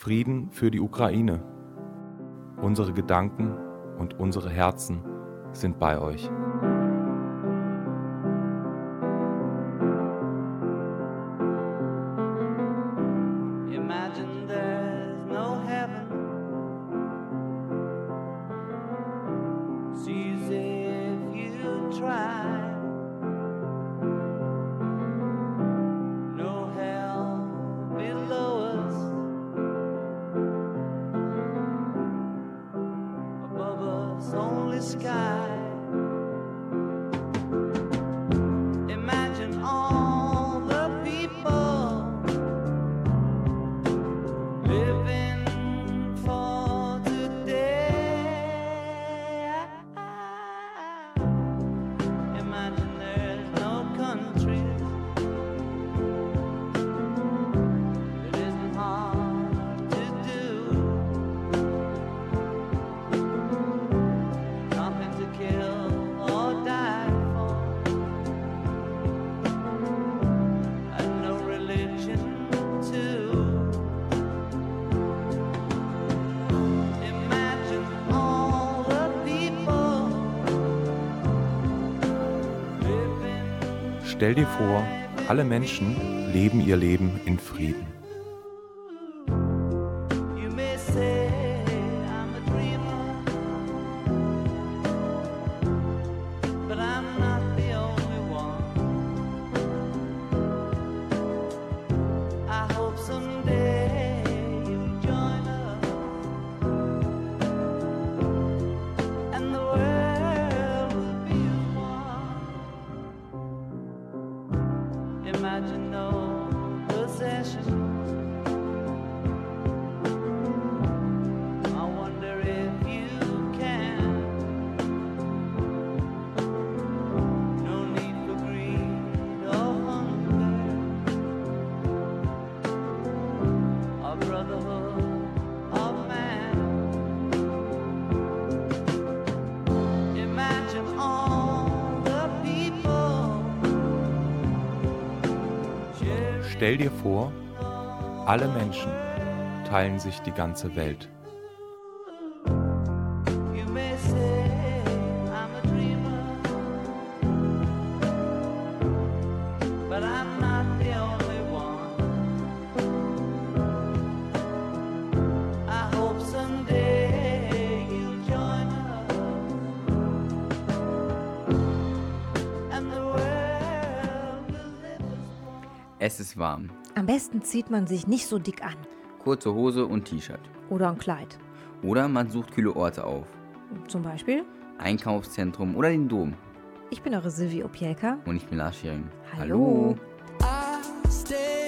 Frieden für die Ukraine. Unsere Gedanken und unsere Herzen sind bei euch. Menschen Stell dir vor, alle Menschen teilen sich die ganze Welt. warm. Am besten zieht man sich nicht so dick an. Kurze Hose und T-Shirt. Oder ein Kleid. Oder man sucht kühle Orte auf. Zum Beispiel? Einkaufszentrum oder den Dom. Ich bin eure Silvi Opielka. Und ich bin Lars Schering. Hallo. Hallo.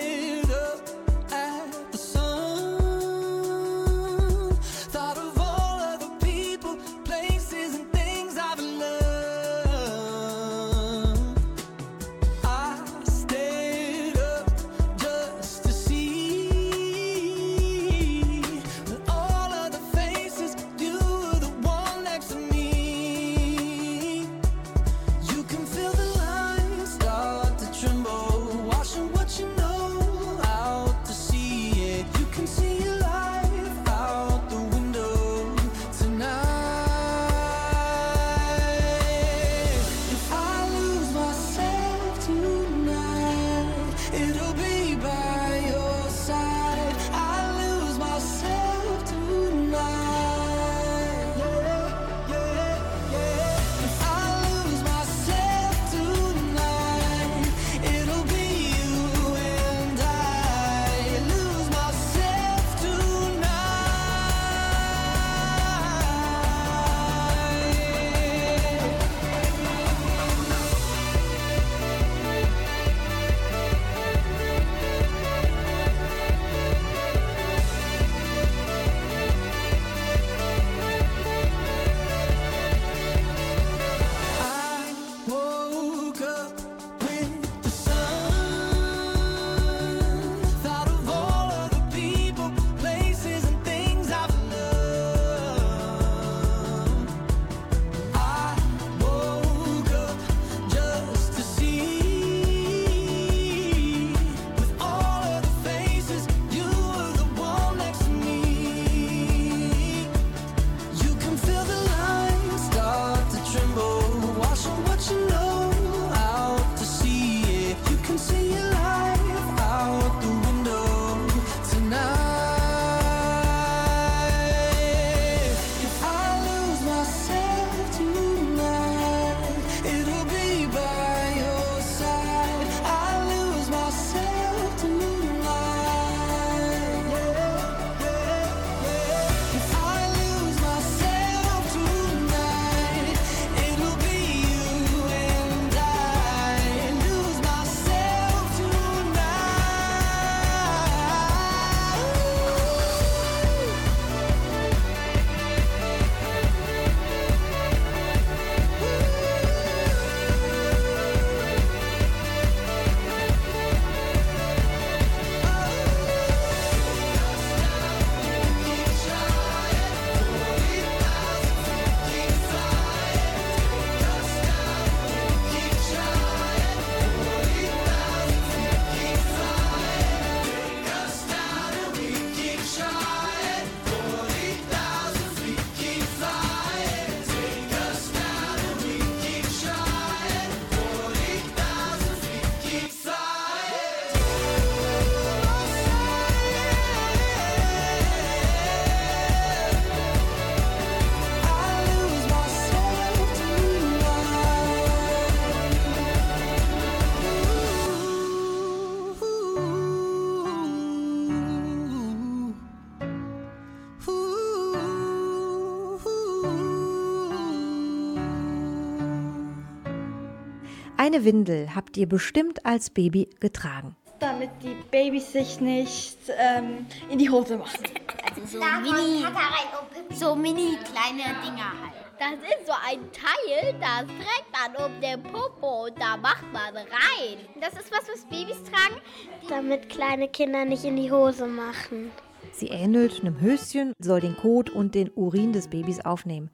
Eine Windel habt ihr bestimmt als Baby getragen. damit die Babys sich nicht ähm, in die Hose machen. Also so mini, so mini kleine Dinger halt. Das ist so ein Teil, das trägt man um den Popo und da macht man rein. Das ist was, was Babys tragen. damit kleine Kinder nicht in die Hose machen. Sie ähnelt einem Höschen, soll den Kot und den Urin des Babys aufnehmen.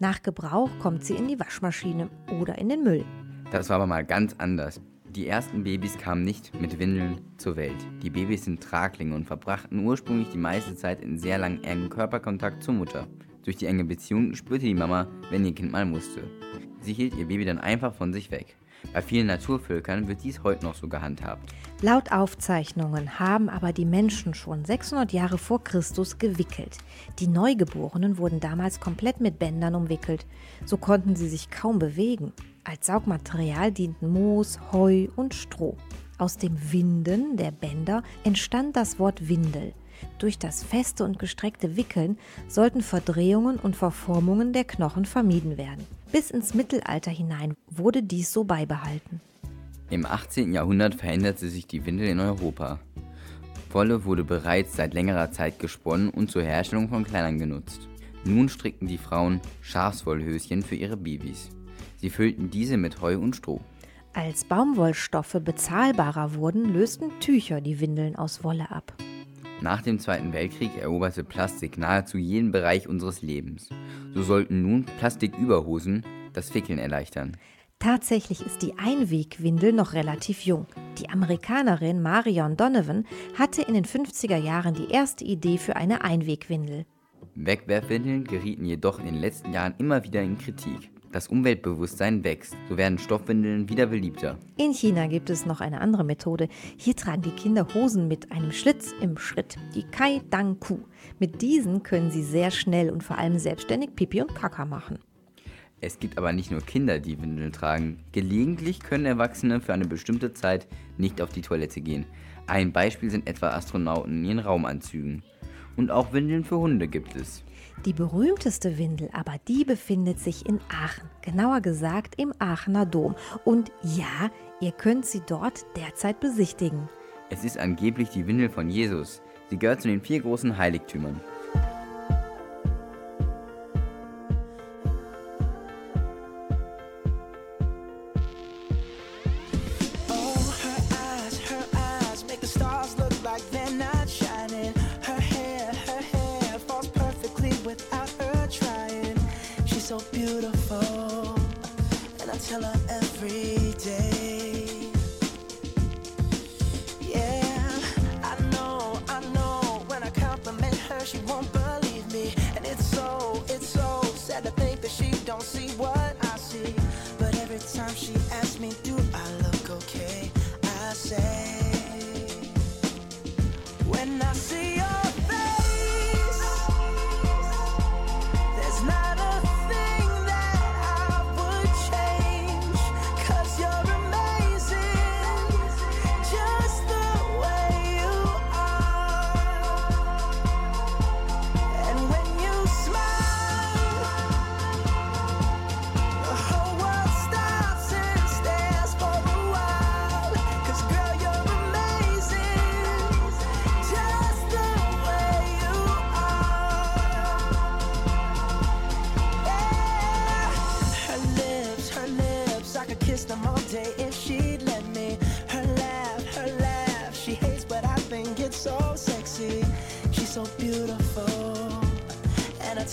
Nach Gebrauch kommt sie in die Waschmaschine oder in den Müll. Das war aber mal ganz anders. Die ersten Babys kamen nicht mit Windeln zur Welt. Die Babys sind Traglinge und verbrachten ursprünglich die meiste Zeit in sehr langem engen Körperkontakt zur Mutter. Durch die enge Beziehung spürte die Mama, wenn ihr Kind mal musste. Sie hielt ihr Baby dann einfach von sich weg. Bei vielen Naturvölkern wird dies heute noch so gehandhabt. Laut Aufzeichnungen haben aber die Menschen schon 600 Jahre vor Christus gewickelt. Die Neugeborenen wurden damals komplett mit Bändern umwickelt. So konnten sie sich kaum bewegen. Als Saugmaterial dienten Moos, Heu und Stroh. Aus dem Winden der Bänder entstand das Wort Windel. Durch das feste und gestreckte Wickeln sollten Verdrehungen und Verformungen der Knochen vermieden werden. Bis ins Mittelalter hinein wurde dies so beibehalten. Im 18. Jahrhundert veränderte sich die Windel in Europa. Wolle wurde bereits seit längerer Zeit gesponnen und zur Herstellung von Kleidern genutzt. Nun strickten die Frauen Schafswollhöschen für ihre Babys. Sie füllten diese mit Heu und Stroh. Als Baumwollstoffe bezahlbarer wurden, lösten Tücher die Windeln aus Wolle ab. Nach dem Zweiten Weltkrieg eroberte Plastik nahezu jeden Bereich unseres Lebens. So sollten nun Plastiküberhosen das Wickeln erleichtern. Tatsächlich ist die Einwegwindel noch relativ jung. Die Amerikanerin Marion Donovan hatte in den 50er Jahren die erste Idee für eine Einwegwindel. Wegwerfwindeln gerieten jedoch in den letzten Jahren immer wieder in Kritik. Das Umweltbewusstsein wächst, so werden Stoffwindeln wieder beliebter. In China gibt es noch eine andere Methode. Hier tragen die Kinder Hosen mit einem Schlitz im Schritt, die Kai Dang Ku. Mit diesen können sie sehr schnell und vor allem selbstständig Pipi und Kaka machen. Es gibt aber nicht nur Kinder, die Windeln tragen. Gelegentlich können Erwachsene für eine bestimmte Zeit nicht auf die Toilette gehen. Ein Beispiel sind etwa Astronauten in ihren Raumanzügen. Und auch Windeln für Hunde gibt es. Die berühmteste Windel aber, die befindet sich in Aachen, genauer gesagt im Aachener Dom. Und ja, ihr könnt sie dort derzeit besichtigen. Es ist angeblich die Windel von Jesus. Sie gehört zu den vier großen Heiligtümern. So beautiful, and I tell her every day.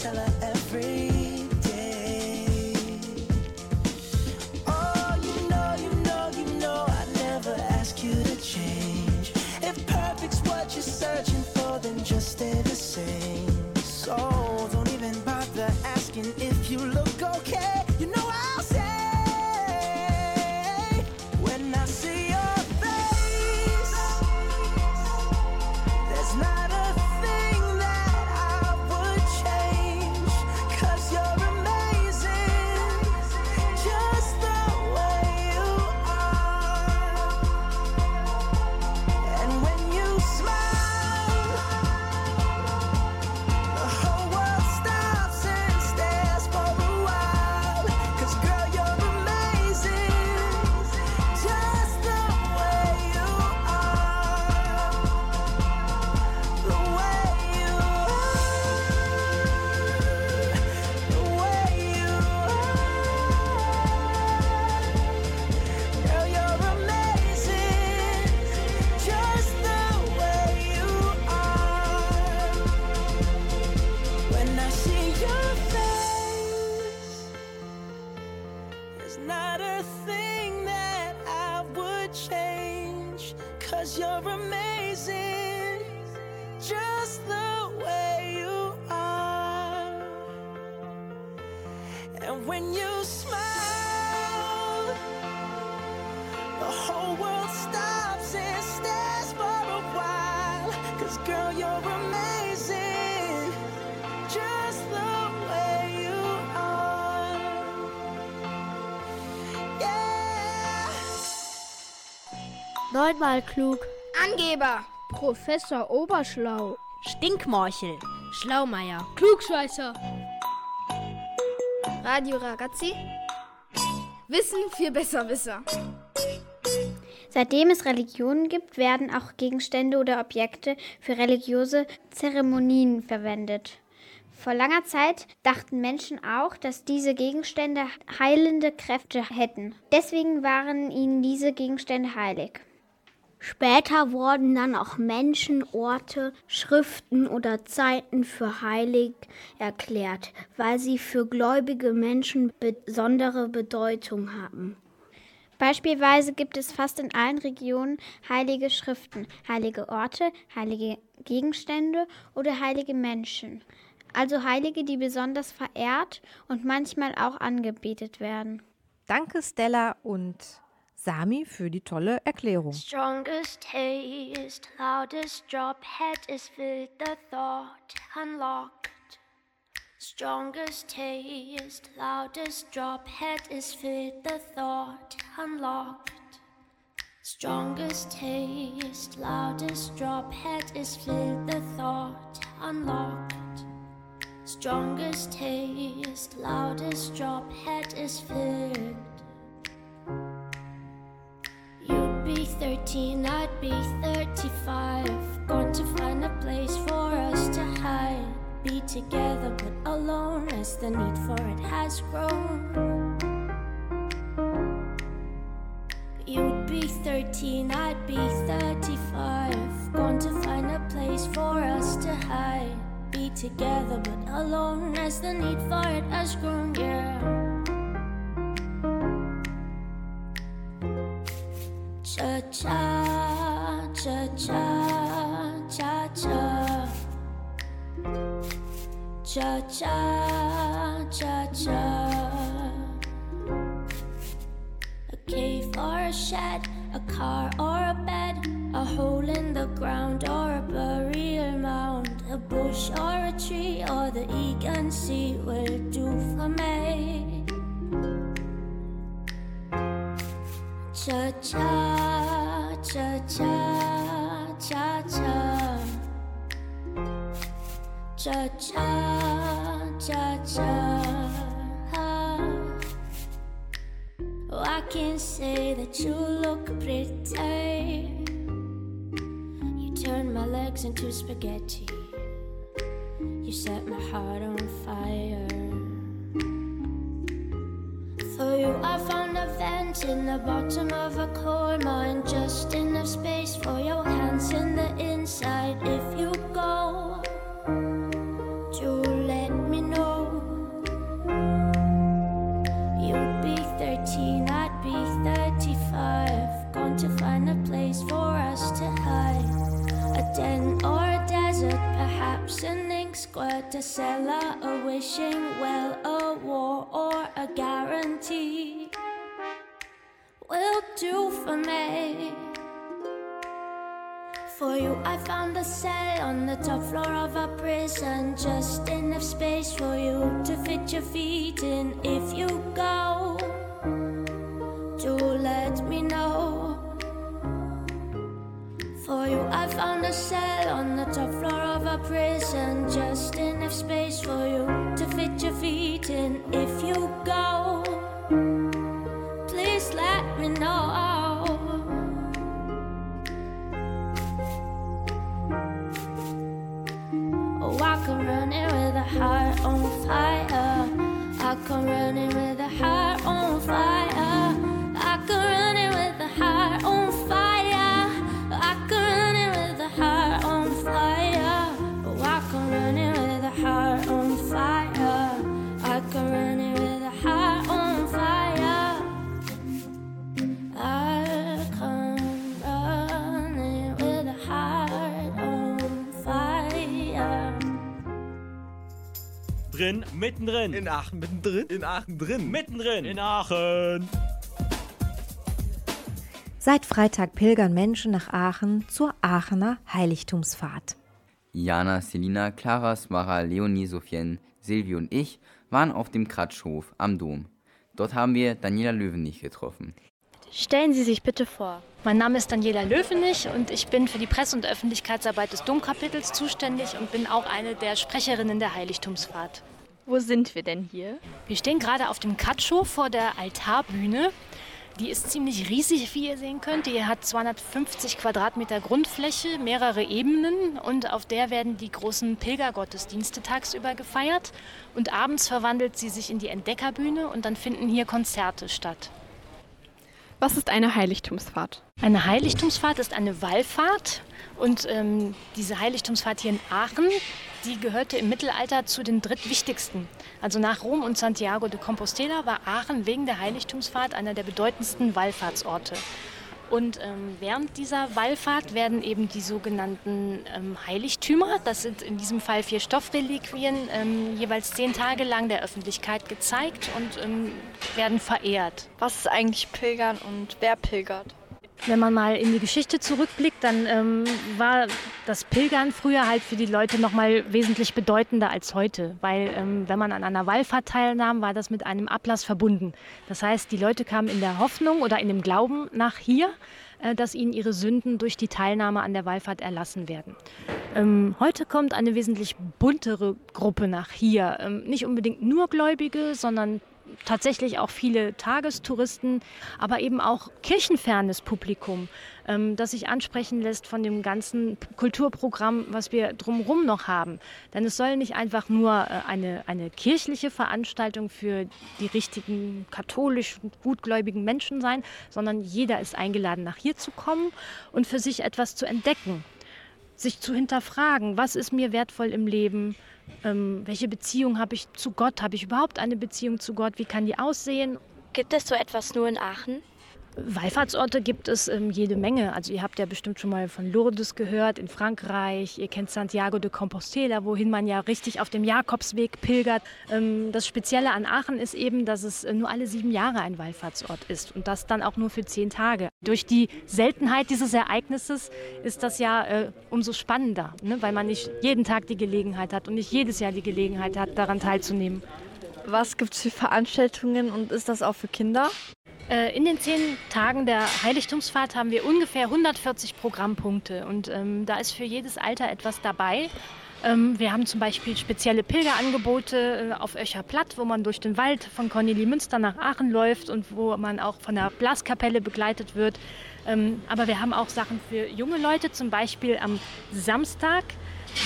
And Neunmal klug. Angeber. Professor Oberschlau. Stinkmorchel. Schlaumeier. Klugscheißer. Radio Ragazzi. Wissen für Besserwisser. Seitdem es Religionen gibt, werden auch Gegenstände oder Objekte für religiöse Zeremonien verwendet. Vor langer Zeit dachten Menschen auch, dass diese Gegenstände heilende Kräfte hätten. Deswegen waren ihnen diese Gegenstände heilig. Später wurden dann auch Menschen, Orte, Schriften oder Zeiten für heilig erklärt, weil sie für gläubige Menschen besondere Bedeutung haben. Beispielsweise gibt es fast in allen Regionen heilige Schriften, heilige Orte, heilige Gegenstände oder heilige Menschen. Also Heilige, die besonders verehrt und manchmal auch angebetet werden. Danke Stella und Sami für die tolle Erklärung. Strongest taste, loudest drop, head is filled, the thought unlocked. Strongest taste, loudest drop, head is filled, the thought unlocked. Strongest taste, loudest drop, head is filled, the thought unlocked. Strongest taste, loudest drop, head is filled. Be 13, I'd be 35. Gone to find a place for us to hide. Be together but alone as the need for it has grown. You'd be 13, I'd be 35. Gone to find a place for us to hide. Be together but alone as the need for it has grown, yeah. Shed, a car can say that you look pretty. You turn my legs into spaghetti. You set my heart on fire. For you, I found a vent in the bottom of a coal mine. Just enough space for your hands in the inside. If you go, a guarantee. Will do for me. For you, I found a cell on the top floor of a prison. Just enough space for you to fit your feet in. If you go, do let me know. For you, I found a cell on the top floor of a prison. Just enough space for you to fit your feet in. If you go, please let me know. Oh, I come running with a heart on fire. I come running Mittendrin, mittendrin. In Aachen mittendrin. In Aachen drin. Mittendrin. In Aachen. Seit Freitag pilgern Menschen nach Aachen zur Aachener Heiligtumsfahrt. Jana, Selina, Clara, Smara, Leonie, Sophien, Silvi und ich waren auf dem Kratschhof am Dom. Dort haben wir Daniela Löwenich getroffen. Stellen Sie sich bitte vor. Mein Name ist Daniela Löwenich und ich bin für die Presse- und Öffentlichkeitsarbeit des Domkapitels zuständig und bin auch eine der Sprecherinnen der Heiligtumsfahrt. Wo sind wir denn hier? Wir stehen gerade auf dem Katschow vor der Altarbühne. Die ist ziemlich riesig, wie ihr sehen könnt. Die hat 250 Quadratmeter Grundfläche, mehrere Ebenen und auf der werden die großen Pilgergottesdienste tagsüber gefeiert. Und abends verwandelt sie sich in die Entdeckerbühne und dann finden hier Konzerte statt. Was ist eine Heiligtumsfahrt? Eine Heiligtumsfahrt ist eine Wallfahrt und ähm, diese Heiligtumsfahrt hier in Aachen, die gehörte im Mittelalter zu den drittwichtigsten. Also nach Rom und Santiago de Compostela war Aachen wegen der Heiligtumsfahrt einer der bedeutendsten Wallfahrtsorte. Und ähm, während dieser Wallfahrt werden eben die sogenannten ähm, Heiligtümer, das sind in diesem Fall vier Stoffreliquien, ähm, jeweils zehn Tage lang der Öffentlichkeit gezeigt und ähm, werden verehrt. Was ist eigentlich Pilgern und wer pilgert? Wenn man mal in die Geschichte zurückblickt, dann ähm, war das Pilgern früher halt für die Leute noch mal wesentlich bedeutender als heute, weil ähm, wenn man an einer Wallfahrt teilnahm, war das mit einem Ablass verbunden. Das heißt, die Leute kamen in der Hoffnung oder in dem Glauben nach hier, äh, dass ihnen ihre Sünden durch die Teilnahme an der Wallfahrt erlassen werden. Ähm, heute kommt eine wesentlich buntere Gruppe nach hier, ähm, nicht unbedingt nur Gläubige, sondern tatsächlich auch viele Tagestouristen, aber eben auch kirchenfernes Publikum, ähm, das sich ansprechen lässt von dem ganzen Kulturprogramm, was wir drumherum noch haben. Denn es soll nicht einfach nur äh, eine, eine kirchliche Veranstaltung für die richtigen katholischen, gutgläubigen Menschen sein, sondern jeder ist eingeladen, nach hier zu kommen und für sich etwas zu entdecken, sich zu hinterfragen, was ist mir wertvoll im Leben, ähm, welche Beziehung habe ich zu Gott? Habe ich überhaupt eine Beziehung zu Gott? Wie kann die aussehen? Gibt es so etwas nur in Aachen? Wallfahrtsorte gibt es ähm, jede Menge. Also ihr habt ja bestimmt schon mal von Lourdes gehört in Frankreich. Ihr kennt Santiago de Compostela, wohin man ja richtig auf dem Jakobsweg pilgert. Ähm, das Spezielle an Aachen ist eben, dass es äh, nur alle sieben Jahre ein Wallfahrtsort ist und das dann auch nur für zehn Tage. Durch die Seltenheit dieses Ereignisses ist das ja äh, umso spannender, ne? weil man nicht jeden Tag die Gelegenheit hat und nicht jedes Jahr die Gelegenheit hat, daran teilzunehmen. Was gibt es für Veranstaltungen und ist das auch für Kinder? Äh, in den zehn Tagen der Heiligtumsfahrt haben wir ungefähr 140 Programmpunkte und ähm, da ist für jedes Alter etwas dabei. Ähm, wir haben zum Beispiel spezielle Pilgerangebote äh, auf Öcher Platt, wo man durch den Wald von Cornelie Münster nach Aachen läuft und wo man auch von der Blaskapelle begleitet wird. Ähm, aber wir haben auch Sachen für junge Leute, zum Beispiel am Samstag,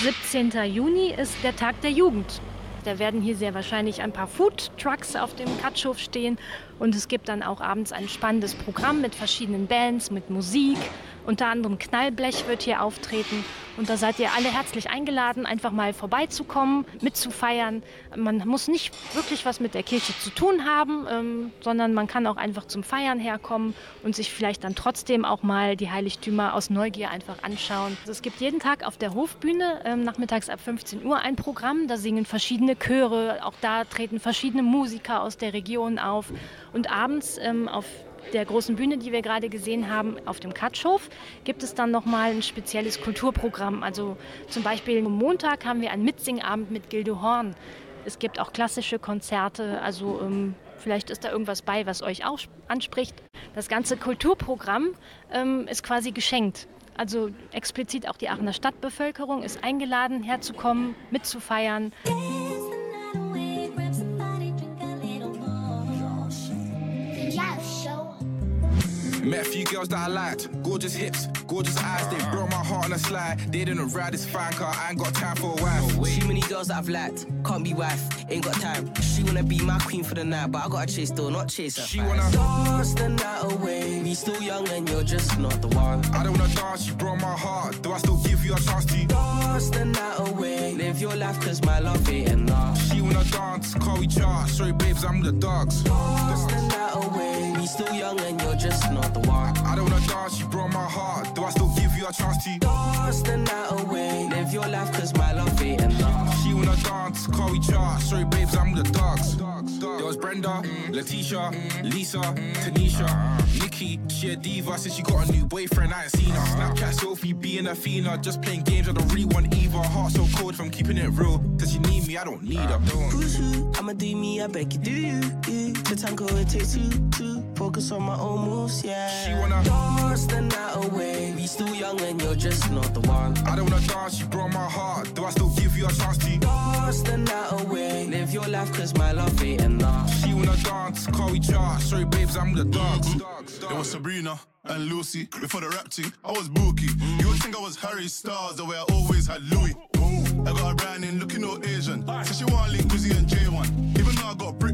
17. Juni, ist der Tag der Jugend. Da werden hier sehr wahrscheinlich ein paar Food Trucks auf dem Katschhof stehen und es gibt dann auch abends ein spannendes Programm mit verschiedenen Bands, mit Musik. Unter anderem Knallblech wird hier auftreten. Und da seid ihr alle herzlich eingeladen, einfach mal vorbeizukommen, mitzufeiern. Man muss nicht wirklich was mit der Kirche zu tun haben, ähm, sondern man kann auch einfach zum Feiern herkommen und sich vielleicht dann trotzdem auch mal die Heiligtümer aus Neugier einfach anschauen. Also es gibt jeden Tag auf der Hofbühne ähm, nachmittags ab 15 Uhr ein Programm. Da singen verschiedene Chöre, auch da treten verschiedene Musiker aus der Region auf. Und abends ähm, auf der großen Bühne, die wir gerade gesehen haben, auf dem Katschhof, gibt es dann nochmal ein spezielles Kulturprogramm. Also zum Beispiel am Montag haben wir einen Mitsingabend mit Gildo Horn. Es gibt auch klassische Konzerte, also ähm, vielleicht ist da irgendwas bei, was euch auch anspricht. Das ganze Kulturprogramm ähm, ist quasi geschenkt. Also explizit auch die Aachener Stadtbevölkerung ist eingeladen, herzukommen, mitzufeiern. Met a few girls that I liked, gorgeous hips, gorgeous eyes. They broke my heart on a slide. They didn't ride this fine car. I ain't got time for a wife. Too many girls that I've liked, can't be wife, ain't got time. Wanna be my queen for the night, but I gotta chase though, not chase her. She wanna dance the night away. We still young and you're just not the one. I don't wanna dance, you broke my heart. Do I still give you a chance to dance the night away? Live your life, cause my love ain't enough. She wanna dance, call we chart. Sorry, babes, I'm the dogs. Dance the night away. We still young and you're just not the one. I don't wanna dance, you broke my heart. Do I still give you a chance to dance the night away? Live your life, cause my love ain't enough. Dance, car we chart. Sorry, babes, I'm the dogs. There was Brenda, Letitia, Lisa, Tanisha, Nikki. She a diva since she got a new boyfriend. I ain't seen her. Snapchat Sophie being a fiend, just playing games. I don't really want either. Heart so cold from keeping it real. Does she need me? I don't need her. Who's who? I'ma do me, I beg you, do you? The tango, it takes two. Focus on my own moves, yeah. She wanna dance the night away. We still young and you're just not the one. I don't wanna dance, you broke my heart. Do I still give you a chance to dance the night away? Live your life, cause my love ain't enough. She wanna dance, call we chart. Sorry, babes, I'm with the dogs. It was Sabrina and Lucy. Before the rap team, I was Bookie. You would think I was Harry Styles, the way I always had Louis. I got a brand in looking all Asian. So she want link Wizzy and J1.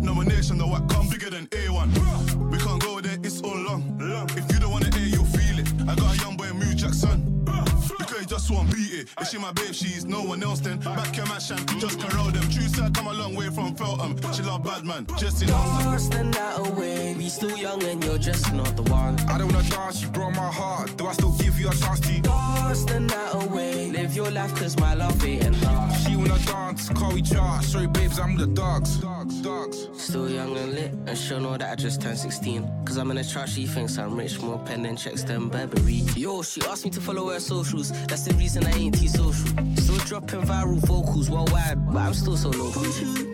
I nomination, the white come bigger than A1. We can't go there, it's all long. If you don't wanna air, you'll feel it. I got a young boy, Mew Jackson. Because I'm won't beat it. If she my babe, she's no one else then. Back your mash and just corral them. True side come a long way from Feltham. She love bad man, just in Dance the night away. We still young and you're just not the one. I don't wanna dance, you broke my heart. Do I still give you a chance to dance the night away? Live your life, cause my love ain't enough. She wanna dance, call we chart. Sorry, babes, I'm the dogs. Dogs, dogs. Still young and lit, and she'll know that I just turned 16. Cause I'm in a chart, she thinks I'm rich, more pen and checks than Burberry. Yo, she asked me to follow her socials. That's the reason I ain't T-social. Still dropping viral vocals worldwide, but I'm still so local.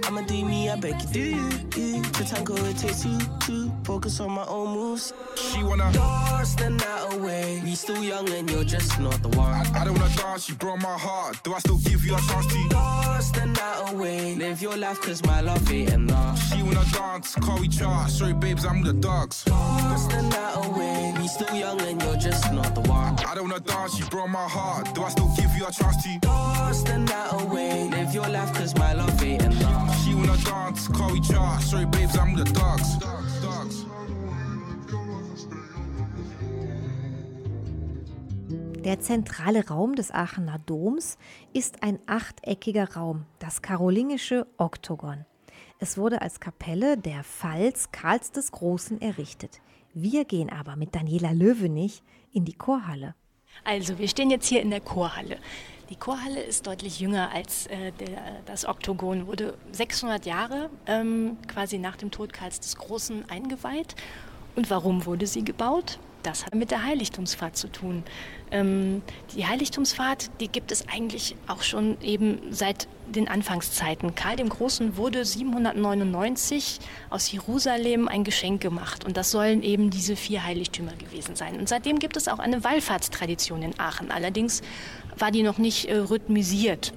I'ma do me, I beg you, do you? you. The tango, it takes two, two. Focus on my own moves. She wanna dance the night away. We still young and you're just not the one. I, I don't wanna dance, you broke my heart. Do I still give you a chance to dance the night away? Live your life, cause my love ain't enough. She wanna dance, call we chart. Sorry, babes, I'm the dogs. Dance the night away. We still young and you're just not the one. I don't wanna dance, you broke my heart. Do I still give you a chance to dance the night away? Live your life, cause my love ain't enough. She wanna dance, call we chart. Sorry, babes, I'm the dogs. dogs, dogs. Der zentrale Raum des Aachener Doms ist ein achteckiger Raum, das karolingische Oktogon. Es wurde als Kapelle der Pfalz Karls des Großen errichtet. Wir gehen aber mit Daniela Löwenich in die Chorhalle. Also, wir stehen jetzt hier in der Chorhalle. Die Chorhalle ist deutlich jünger als äh, der, das Oktogon, wurde 600 Jahre ähm, quasi nach dem Tod Karls des Großen eingeweiht. Und warum wurde sie gebaut? Das hat mit der Heiligtumsfahrt zu tun. Ähm, die Heiligtumsfahrt, die gibt es eigentlich auch schon eben seit den Anfangszeiten. Karl dem Großen wurde 799 aus Jerusalem ein Geschenk gemacht und das sollen eben diese vier Heiligtümer gewesen sein. Und seitdem gibt es auch eine Wallfahrtstradition in Aachen. Allerdings war die noch nicht äh, rhythmisiert.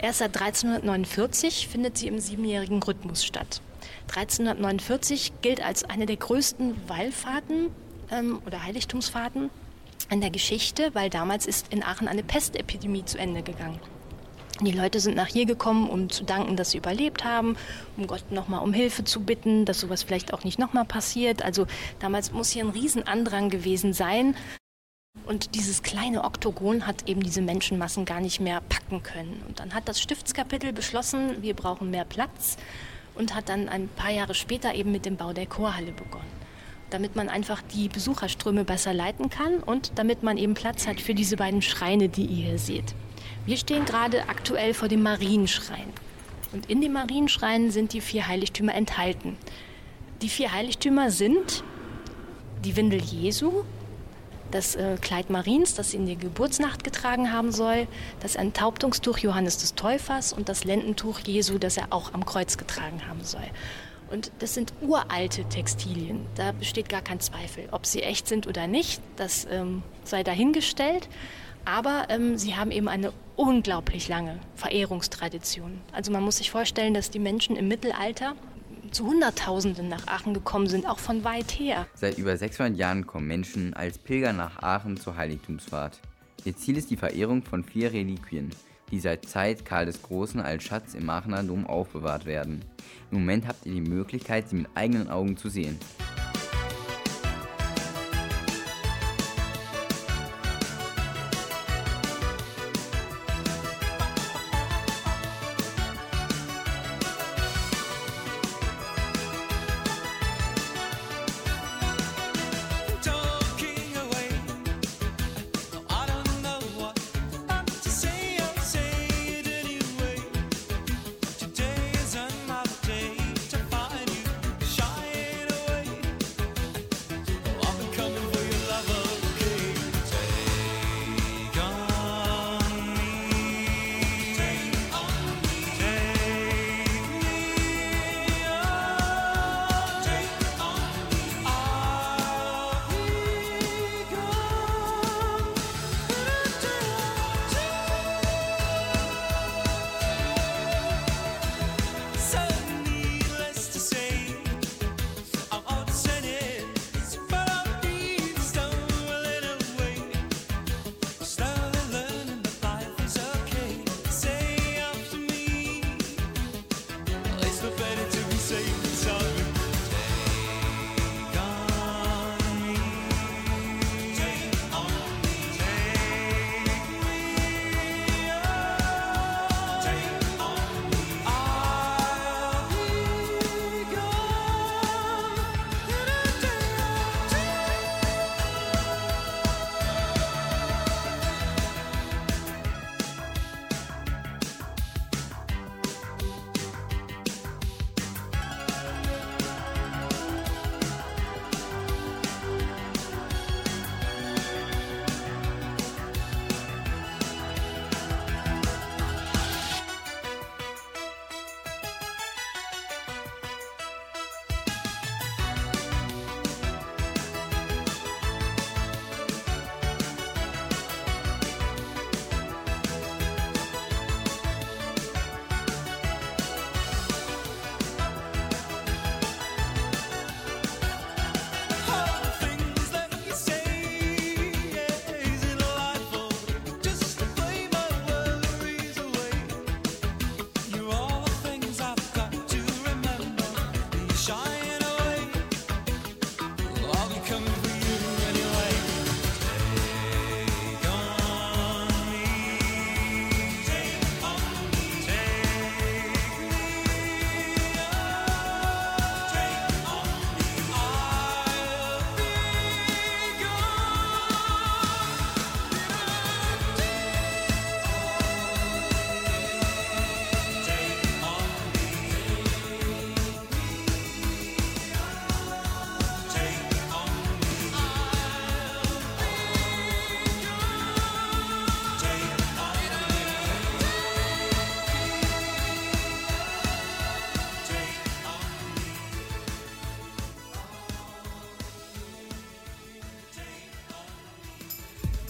Erst seit 1349 findet sie im siebenjährigen Rhythmus statt. 1349 gilt als eine der größten Wallfahrten ähm, oder Heiligtumsfahrten in der Geschichte, weil damals ist in Aachen eine Pestepidemie zu Ende gegangen. Die Leute sind nach hier gekommen, um zu danken, dass sie überlebt haben, um Gott nochmal um Hilfe zu bitten, dass sowas vielleicht auch nicht nochmal passiert. Also damals muss hier ein Riesenandrang gewesen sein. Und dieses kleine Oktogon hat eben diese Menschenmassen gar nicht mehr packen können. Und dann hat das Stiftskapitel beschlossen, wir brauchen mehr Platz und hat dann ein paar Jahre später eben mit dem Bau der Chorhalle begonnen damit man einfach die Besucherströme besser leiten kann und damit man eben Platz hat für diese beiden Schreine, die ihr hier seht. Wir stehen gerade aktuell vor dem Marienschrein. Und in dem Marienschrein sind die vier Heiligtümer enthalten. Die vier Heiligtümer sind die Windel Jesu, das äh, Kleid Mariens, das sie in die Geburtsnacht getragen haben soll, das Enthauptungstuch Johannes des Täufers und das Lendentuch Jesu, das er auch am Kreuz getragen haben soll. Und das sind uralte Textilien. Da besteht gar kein Zweifel. Ob sie echt sind oder nicht, das ähm, sei dahingestellt. Aber ähm, sie haben eben eine unglaublich lange Verehrungstradition. Also man muss sich vorstellen, dass die Menschen im Mittelalter zu Hunderttausenden nach Aachen gekommen sind, auch von weit her. Seit über 600 Jahren kommen Menschen als Pilger nach Aachen zur Heiligtumsfahrt. Ihr Ziel ist die Verehrung von vier Reliquien, die seit Zeit Karl des Großen als Schatz im Aachener Dom aufbewahrt werden. Im Moment habt ihr die Möglichkeit, sie mit eigenen Augen zu sehen.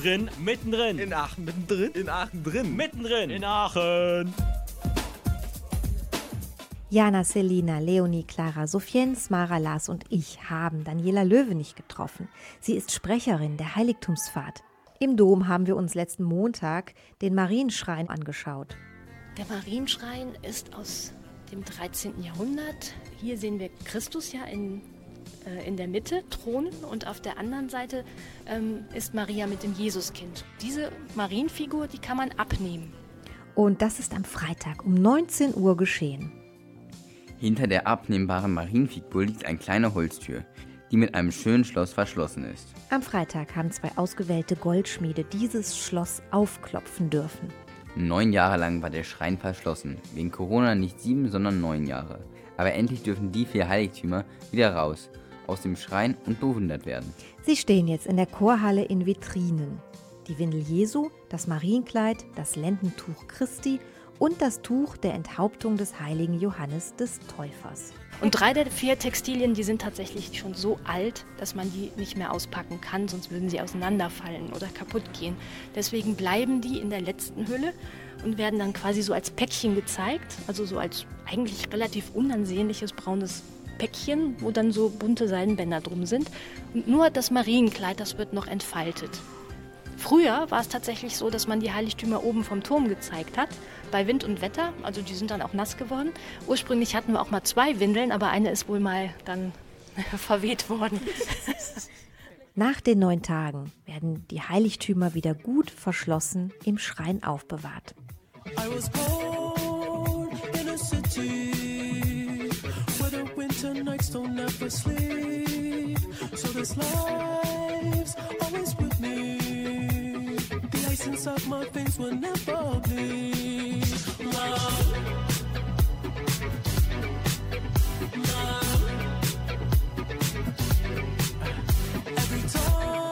Drin, mittendrin. In Aachen mittendrin. In Aachen drin. Mittendrin. In Aachen. Jana, Selina, Leonie, Clara, Sophiens, Mara, Lars und ich haben Daniela Löwe nicht getroffen. Sie ist Sprecherin der Heiligtumsfahrt. Im Dom haben wir uns letzten Montag den Marienschrein angeschaut. Der Marienschrein ist aus dem 13. Jahrhundert. Hier sehen wir Christus ja in, äh, in der Mitte thronen und auf der anderen Seite ähm, ist Maria mit dem Jesuskind. Diese Marienfigur, die kann man abnehmen. Und das ist am Freitag um 19 Uhr geschehen. Hinter der abnehmbaren Marienfigur liegt eine kleine Holztür, die mit einem schönen Schloss verschlossen ist. Am Freitag haben zwei ausgewählte Goldschmiede dieses Schloss aufklopfen dürfen. Neun Jahre lang war der Schrein verschlossen. Wegen Corona nicht sieben, sondern neun Jahre. Aber endlich dürfen die vier Heiligtümer wieder raus aus dem Schrein und bewundert werden. Sie stehen jetzt in der Chorhalle in Vitrinen. Die Windel Jesu, das Marienkleid, das Lendentuch Christi und das Tuch der Enthauptung des heiligen Johannes des Täufers. Und drei der vier Textilien, die sind tatsächlich schon so alt, dass man die nicht mehr auspacken kann, sonst würden sie auseinanderfallen oder kaputt gehen. Deswegen bleiben die in der letzten Hülle und werden dann quasi so als Päckchen gezeigt, also so als eigentlich relativ unansehnliches braunes Päckchen, wo dann so bunte Seidenbänder drum sind. Und nur das Marienkleid, das wird noch entfaltet. Früher war es tatsächlich so, dass man die Heiligtümer oben vom Turm gezeigt hat, bei Wind und Wetter, also die sind dann auch nass geworden. Ursprünglich hatten wir auch mal zwei Windeln, aber eine ist wohl mal dann verweht worden. Nach den neun Tagen werden die Heiligtümer wieder gut verschlossen im Schrein aufbewahrt. I was born in a city winter nights don't ever sleep. So this life's always with me. The ice inside my veins will never bleed. Love. Love. Every time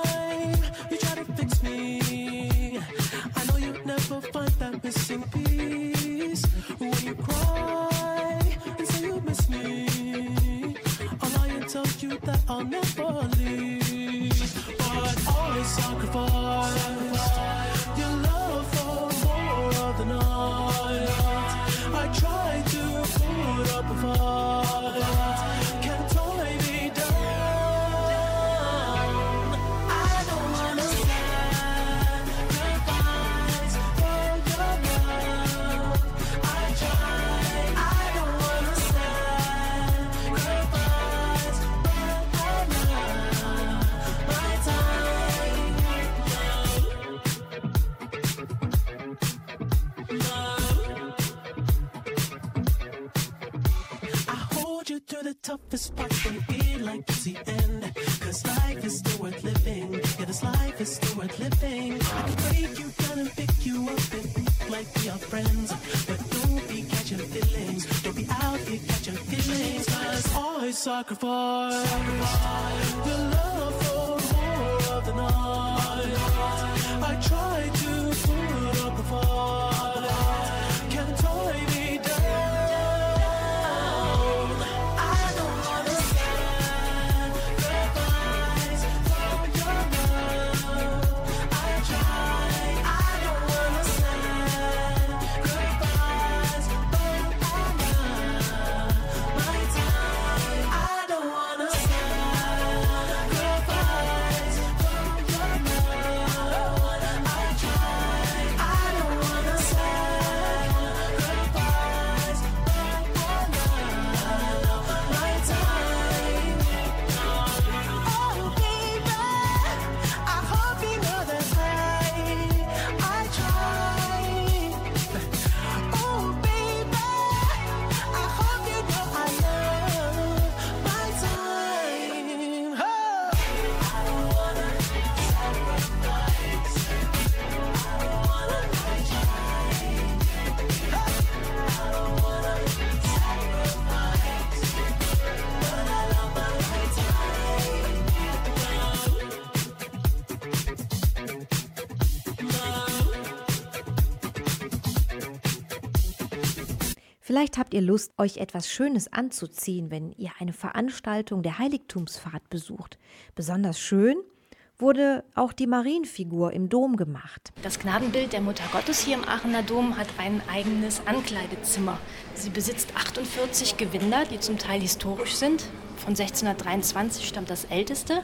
Vielleicht habt ihr Lust, euch etwas Schönes anzuziehen, wenn ihr eine Veranstaltung der Heiligtumsfahrt besucht. Besonders schön wurde auch die Marienfigur im Dom gemacht. Das Gnadenbild der Mutter Gottes hier im Aachener Dom hat ein eigenes Ankleidezimmer. Sie besitzt 48 Gewänder, die zum Teil historisch sind. Von 1623 stammt das älteste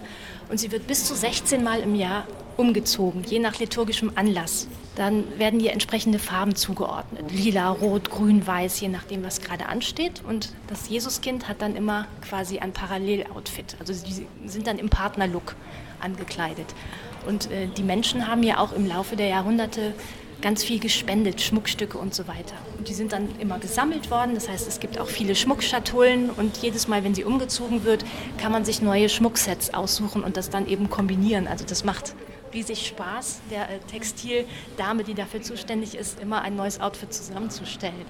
und sie wird bis zu 16 Mal im Jahr umgezogen, je nach liturgischem Anlass. Dann werden ihr entsprechende Farben zugeordnet. Lila, Rot, Grün, Weiß, je nachdem, was gerade ansteht. Und das Jesuskind hat dann immer quasi ein Paralleloutfit. Also sie sind dann im Partnerlook angekleidet. Und äh, die Menschen haben ja auch im Laufe der Jahrhunderte ganz viel gespendet, Schmuckstücke und so weiter. Und die sind dann immer gesammelt worden. Das heißt, es gibt auch viele Schmuckschatullen und jedes Mal, wenn sie umgezogen wird, kann man sich neue Schmucksets aussuchen und das dann eben kombinieren. Also das macht riesig Spaß, der äh, Textildame, die dafür zuständig ist, immer ein neues Outfit zusammenzustellen.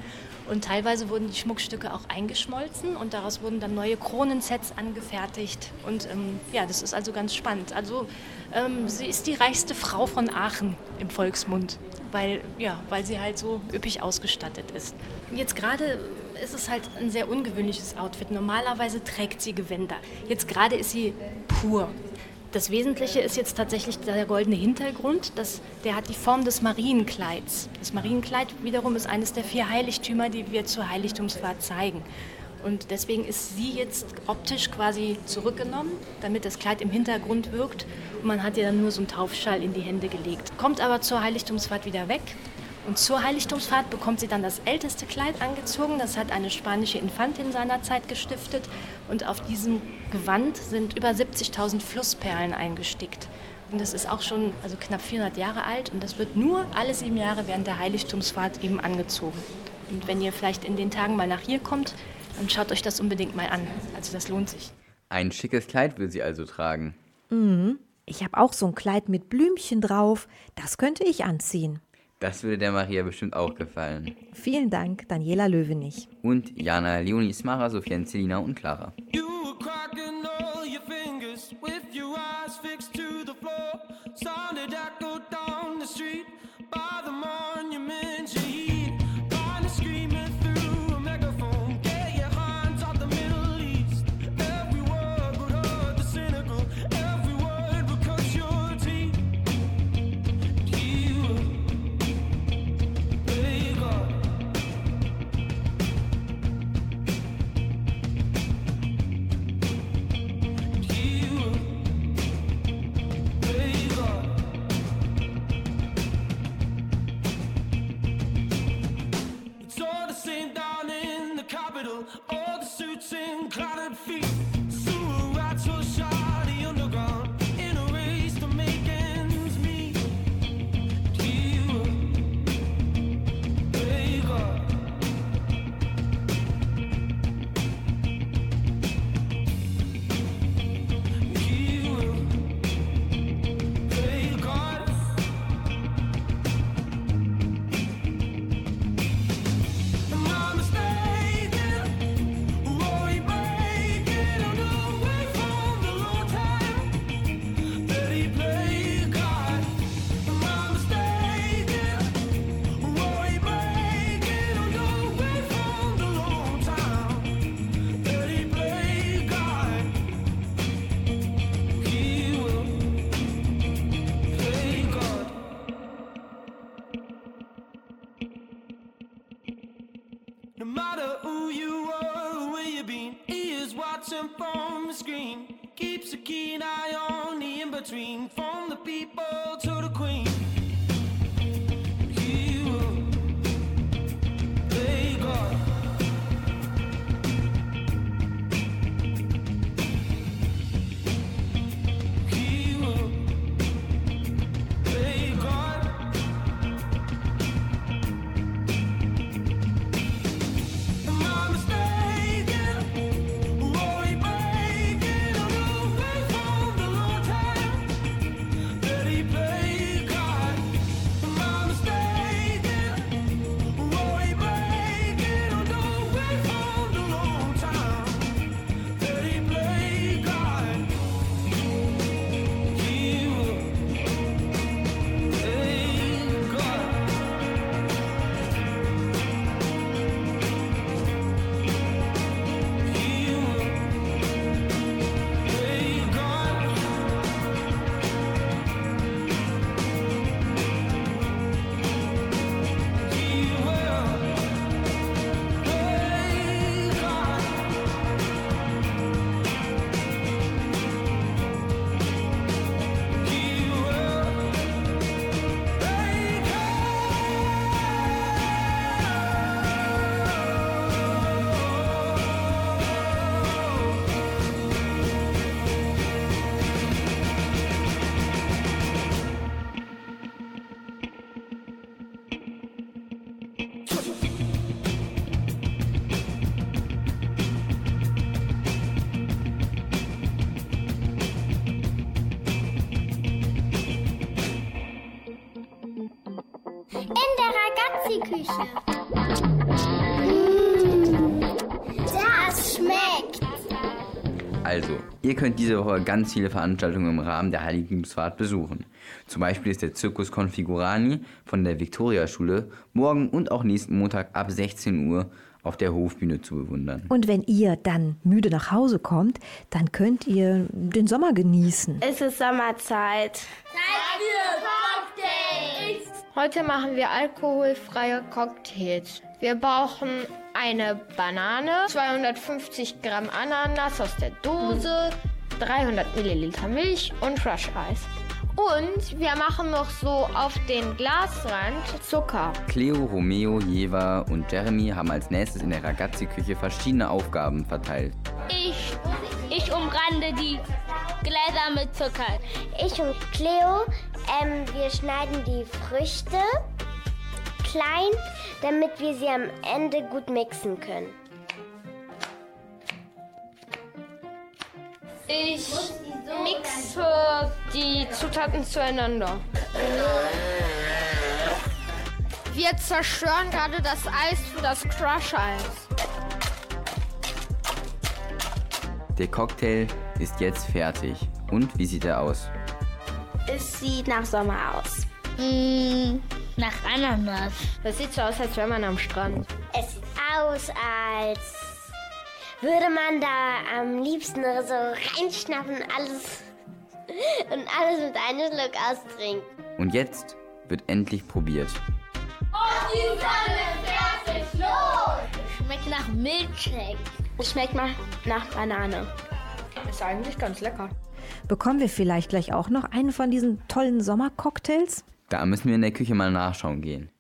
Und teilweise wurden die Schmuckstücke auch eingeschmolzen und daraus wurden dann neue Kronensets angefertigt. Und ähm, ja, das ist also ganz spannend. Also ähm, sie ist die reichste Frau von Aachen im Volksmund, weil, ja, weil sie halt so üppig ausgestattet ist. Jetzt gerade ist es halt ein sehr ungewöhnliches Outfit. Normalerweise trägt sie Gewänder. Jetzt gerade ist sie pur. Das Wesentliche ist jetzt tatsächlich der goldene Hintergrund. Das, der hat die Form des Marienkleids. Das Marienkleid wiederum ist eines der vier Heiligtümer, die wir zur Heiligtumsfahrt zeigen. Und deswegen ist sie jetzt optisch quasi zurückgenommen, damit das Kleid im Hintergrund wirkt. Und man hat ihr dann nur so einen Taufschall in die Hände gelegt. Kommt aber zur Heiligtumsfahrt wieder weg und zur Heiligtumsfahrt bekommt sie dann das älteste Kleid angezogen. Das hat eine spanische Infantin seinerzeit gestiftet. Und auf diesem Gewand sind über 70.000 Flussperlen eingestickt. Und das ist auch schon also knapp 400 Jahre alt. Und das wird nur alle sieben Jahre während der Heiligtumsfahrt eben angezogen. Und wenn ihr vielleicht in den Tagen mal nach hier kommt, dann schaut euch das unbedingt mal an. Also das lohnt sich. Ein schickes Kleid will sie also tragen. Mhm. Ich habe auch so ein Kleid mit Blümchen drauf. Das könnte ich anziehen. Das würde der Maria bestimmt auch gefallen. Vielen Dank, Daniela Löwenich. Und Jana, Leonie, Smara, Sophia, Celina und Clara. dancing clotted feet. No matter who you are or where you've been, ears watching from the screen. Keeps a keen eye on the in between, from the people to the queen. Ragazzi-Küche. Mmh, das schmeckt. Also, ihr könnt diese Woche ganz viele Veranstaltungen im Rahmen der Heiligtumsfahrt besuchen. Zum Beispiel ist der Zirkus Configurani von der Viktoriaschule morgen und auch nächsten Montag ab 16 Uhr auf der Hofbühne zu bewundern. Und wenn ihr dann müde nach Hause kommt, dann könnt ihr den Sommer genießen. Es ist Sommerzeit. Zeit für. Heute machen wir alkoholfreie Cocktails. Wir brauchen eine Banane, 250 Gramm Ananas aus der Dose, 300 Milliliter Milch und Crush Eis. Und wir machen noch so auf den Glasrand Zucker. Cleo, Romeo, Jeva und Jeremy haben als nächstes in der Ragazzi-Küche verschiedene Aufgaben verteilt. Ich, ich umrande die Gläser mit Zucker. Ich und Cleo, ähm, wir schneiden die Früchte klein, damit wir sie am Ende gut mixen können. Ich mixe die Zutaten zueinander. Wir zerstören gerade das Eis für das Crush-Eis. Der Cocktail ist jetzt fertig. Und wie sieht er aus? Es sieht nach Sommer aus. Mmh, nach Ananas. Das sieht so aus, als wäre man am Strand. Es sieht aus, als würde man da am liebsten so reinschnappen alles und alles mit einem Schluck austrinken. Und jetzt wird endlich probiert. Und die Sonne fährt sich los. Schmeckt nach Milchshake. Es schmeckt mal nach Banane. Ist eigentlich ganz lecker. Bekommen wir vielleicht gleich auch noch einen von diesen tollen Sommercocktails? Da müssen wir in der Küche mal nachschauen gehen.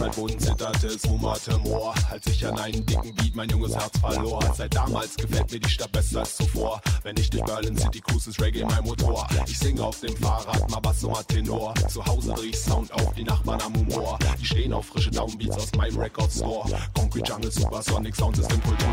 Der Asphaltboden zitterte, es wummerte Moor. Als ich an einen dicken Beat mein junges Herz verlor. Seit damals gefällt mir die Stadt besser als zuvor. Wenn ich durch Berlin City cruise, ist Reggae mein Motor. Ich singe auf dem Fahrrad, mal Bass, mal Tenor. Zu Hause dreh ich Sound auf, die Nachbarn am Humor. Die stehen auf frische Downbeats aus meinem Record Store. Concrete Jungle, Supersonic Sound System Kultur.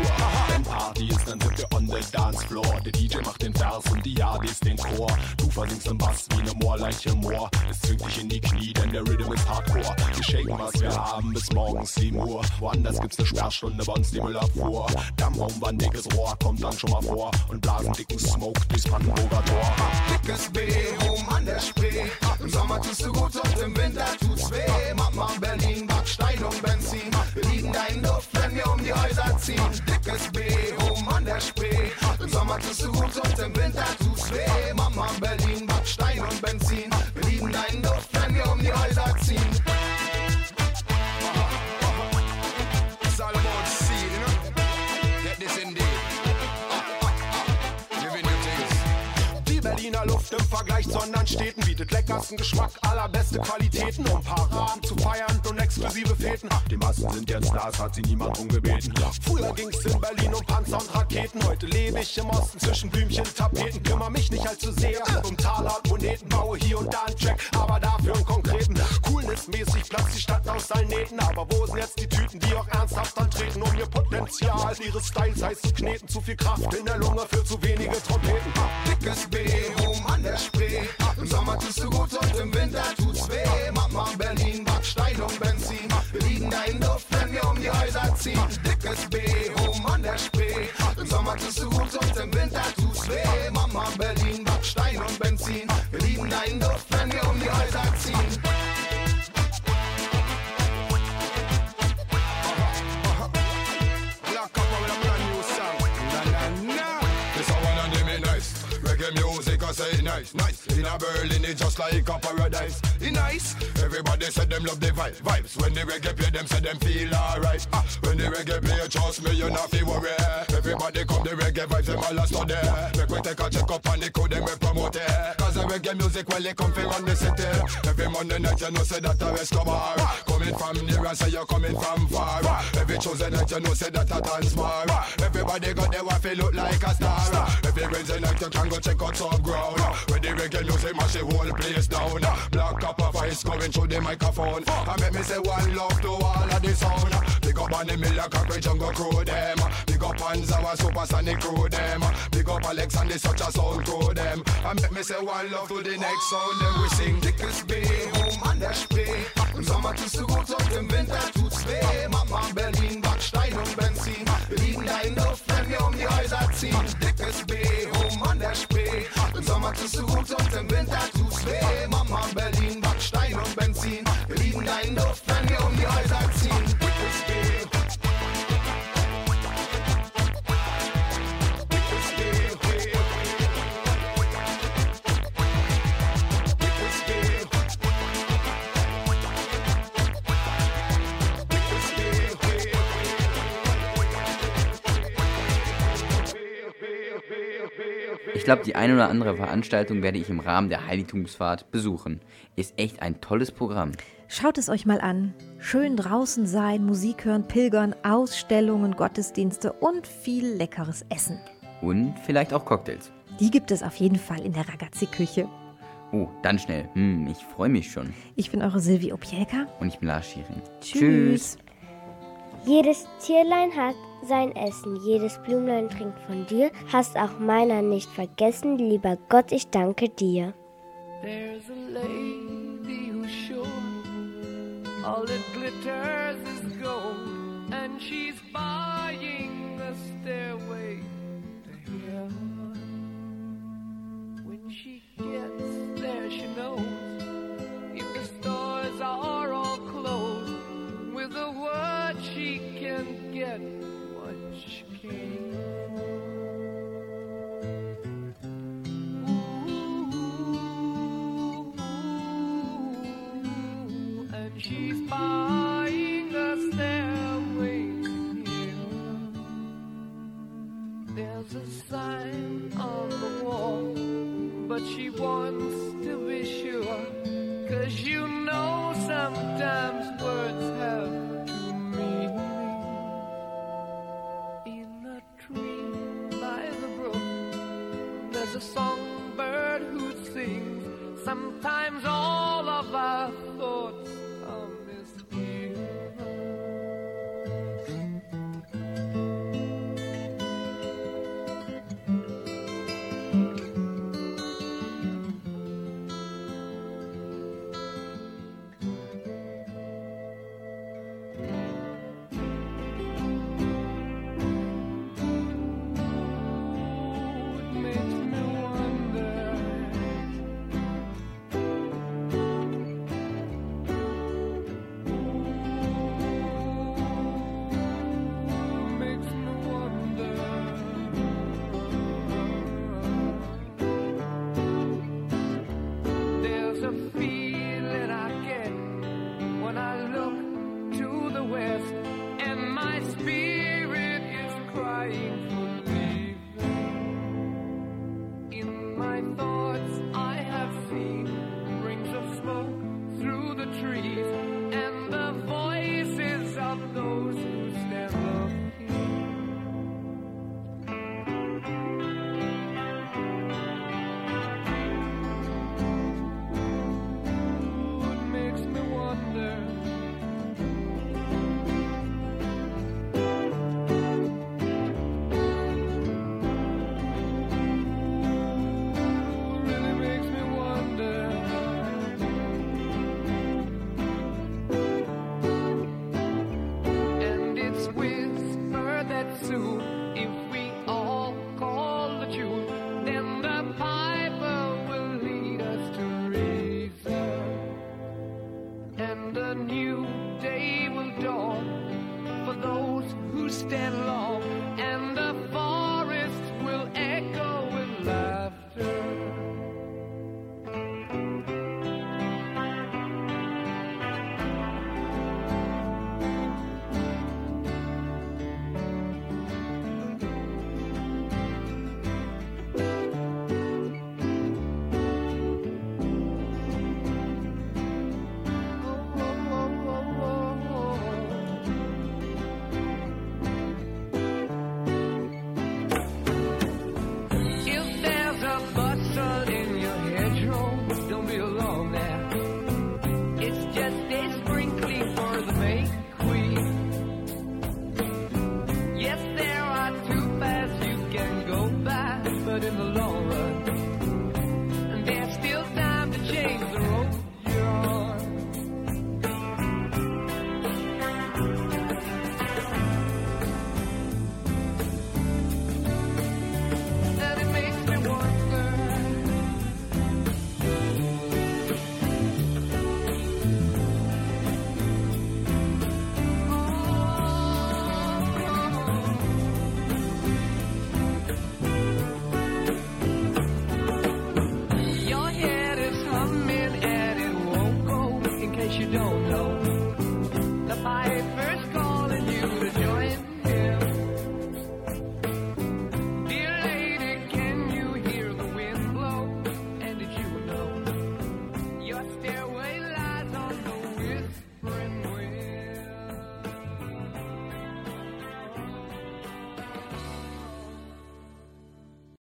Wenn Party ist, dann sind wir on the dance floor. Der DJ macht den Vers und die Yardis den Chor. Du versingst im Bass wie eine Moorleiche Moor. Es zwingt dich in die Knie, denn der Rhythm ist Hardcore. Wir shaken, was wir haben, bis morgens 7 Uhr. Woanders gibt's ne Sperrstunde, bei uns die Müllabfuhr. Dammraum war ein dickes Rohr, kommt dann schon mal vor. Und blasen dicken Smoke durchs Brandenburger Tor. Dickes B, oben an der Spree. Im Sommer tust du gut und im Winter tut's weh. Mama Berlin, Backstein und Benzin. Wir lieben deinen Duft, wenn wir um die Häuser ziehen. Dickes B, oben an der Spree. Im Sommer tust du gut und im Winter im Vergleich zu anderen Städten bietet leckersten Geschmack, allerbeste Qualitäten, um Paraden zu feiern und exklusive Feten. Die Massen sind jetzt da, es hat sie niemand drum gebeten. Früher ging's in Berlin um Panzer und Raketen, heute lebe ich im Osten zwischen Blümchen, Tapeten. Kümmer mich nicht allzu sehr um Taler und Moneten, baue hier und da einen Track, aber dafür einen konkreten. Coolness-mäßig platzt die Stadt aus allen Nähten, aber wo sind jetzt die Tüten, die auch ernsthaft antreten, um ihr Potenzial ihres Styles heiß zu kneten? Zu viel Kraft in der Lunge für zu wenige Trompeten. Dickes B, oben an der Spree. Im Sommer tust du gut und im Winter tut's weh. Mama Berlin, Backstein und Benzin. Wir lieben deinen Duft, wenn wir um die Häuser ziehen. Dickes B, oben an der Spree. Im Sommer tust du gut und im Winter tut's weh. Mama Berlin, Backstein und Benzin. Wir lieben deinen Duft, wenn wir um die Häuser ziehen. Nice, nice. In a Berlin, it's just like a paradise. It nice. Everybody said them love the vibe, vibes. When the reggae play, them say them feel alright. Ah, when the reggae play, trust me, you not feel worry. Everybody come the reggae vibes, them all a study. Make we take a check up on the code, them we promote it. Cause the reggae music, well, they come from run the city. Every Monday night, you know, say that a Escobar. Coming from near and say you're coming from far. Every Tuesday night, you know, say that a dance bar. Everybody got their wife, look like a star. Every Wednesday night you can go check out top ground. Where the reggae music mash the whole place down. Black copper voice going through the microphone. I make me say one love to all of the sound. Big up on the Miller Cockroach Jungle crew them. Big up on Zawa Supersonic crew them. Big up Alex and the such a sound crew them. I make me say one love to the next sound. Then we sing Dickes B, home and SP. Im Sommer tust du gut und im Winter tut's weh. Mama Berlin, Backstein und Benzin. Wir liegen da in Luft, wenn wir um die Häuser ziehen. Dickes B, home an der Spree. Im Sommer tust du gut und im Winter tut's weh. Mama Berlin, Backstein und Benzin. Wir liegen da in Luft, wenn wir um die Häuser ziehen. Ich glaube, die eine oder andere Veranstaltung werde ich im Rahmen der Heiligtumsfahrt besuchen. Ist echt ein tolles Programm. Schaut es euch mal an. Schön draußen sein, Musik hören, pilgern, Ausstellungen, Gottesdienste und viel leckeres Essen. Und vielleicht auch Cocktails. Die gibt es auf jeden Fall in der Ragazzi-Küche. Oh, dann schnell. Hm, ich freue mich schon. Ich bin eure Silvi Opielka. Und ich bin Lars Schirin. Tschüss. Jedes Tierlein hat sein Essen, jedes Blümlein trinkt von dir, hast auch meiner nicht vergessen, lieber Gott, ich danke dir. There's a lady who's sure all that glitters is gold, and she's buying a stairway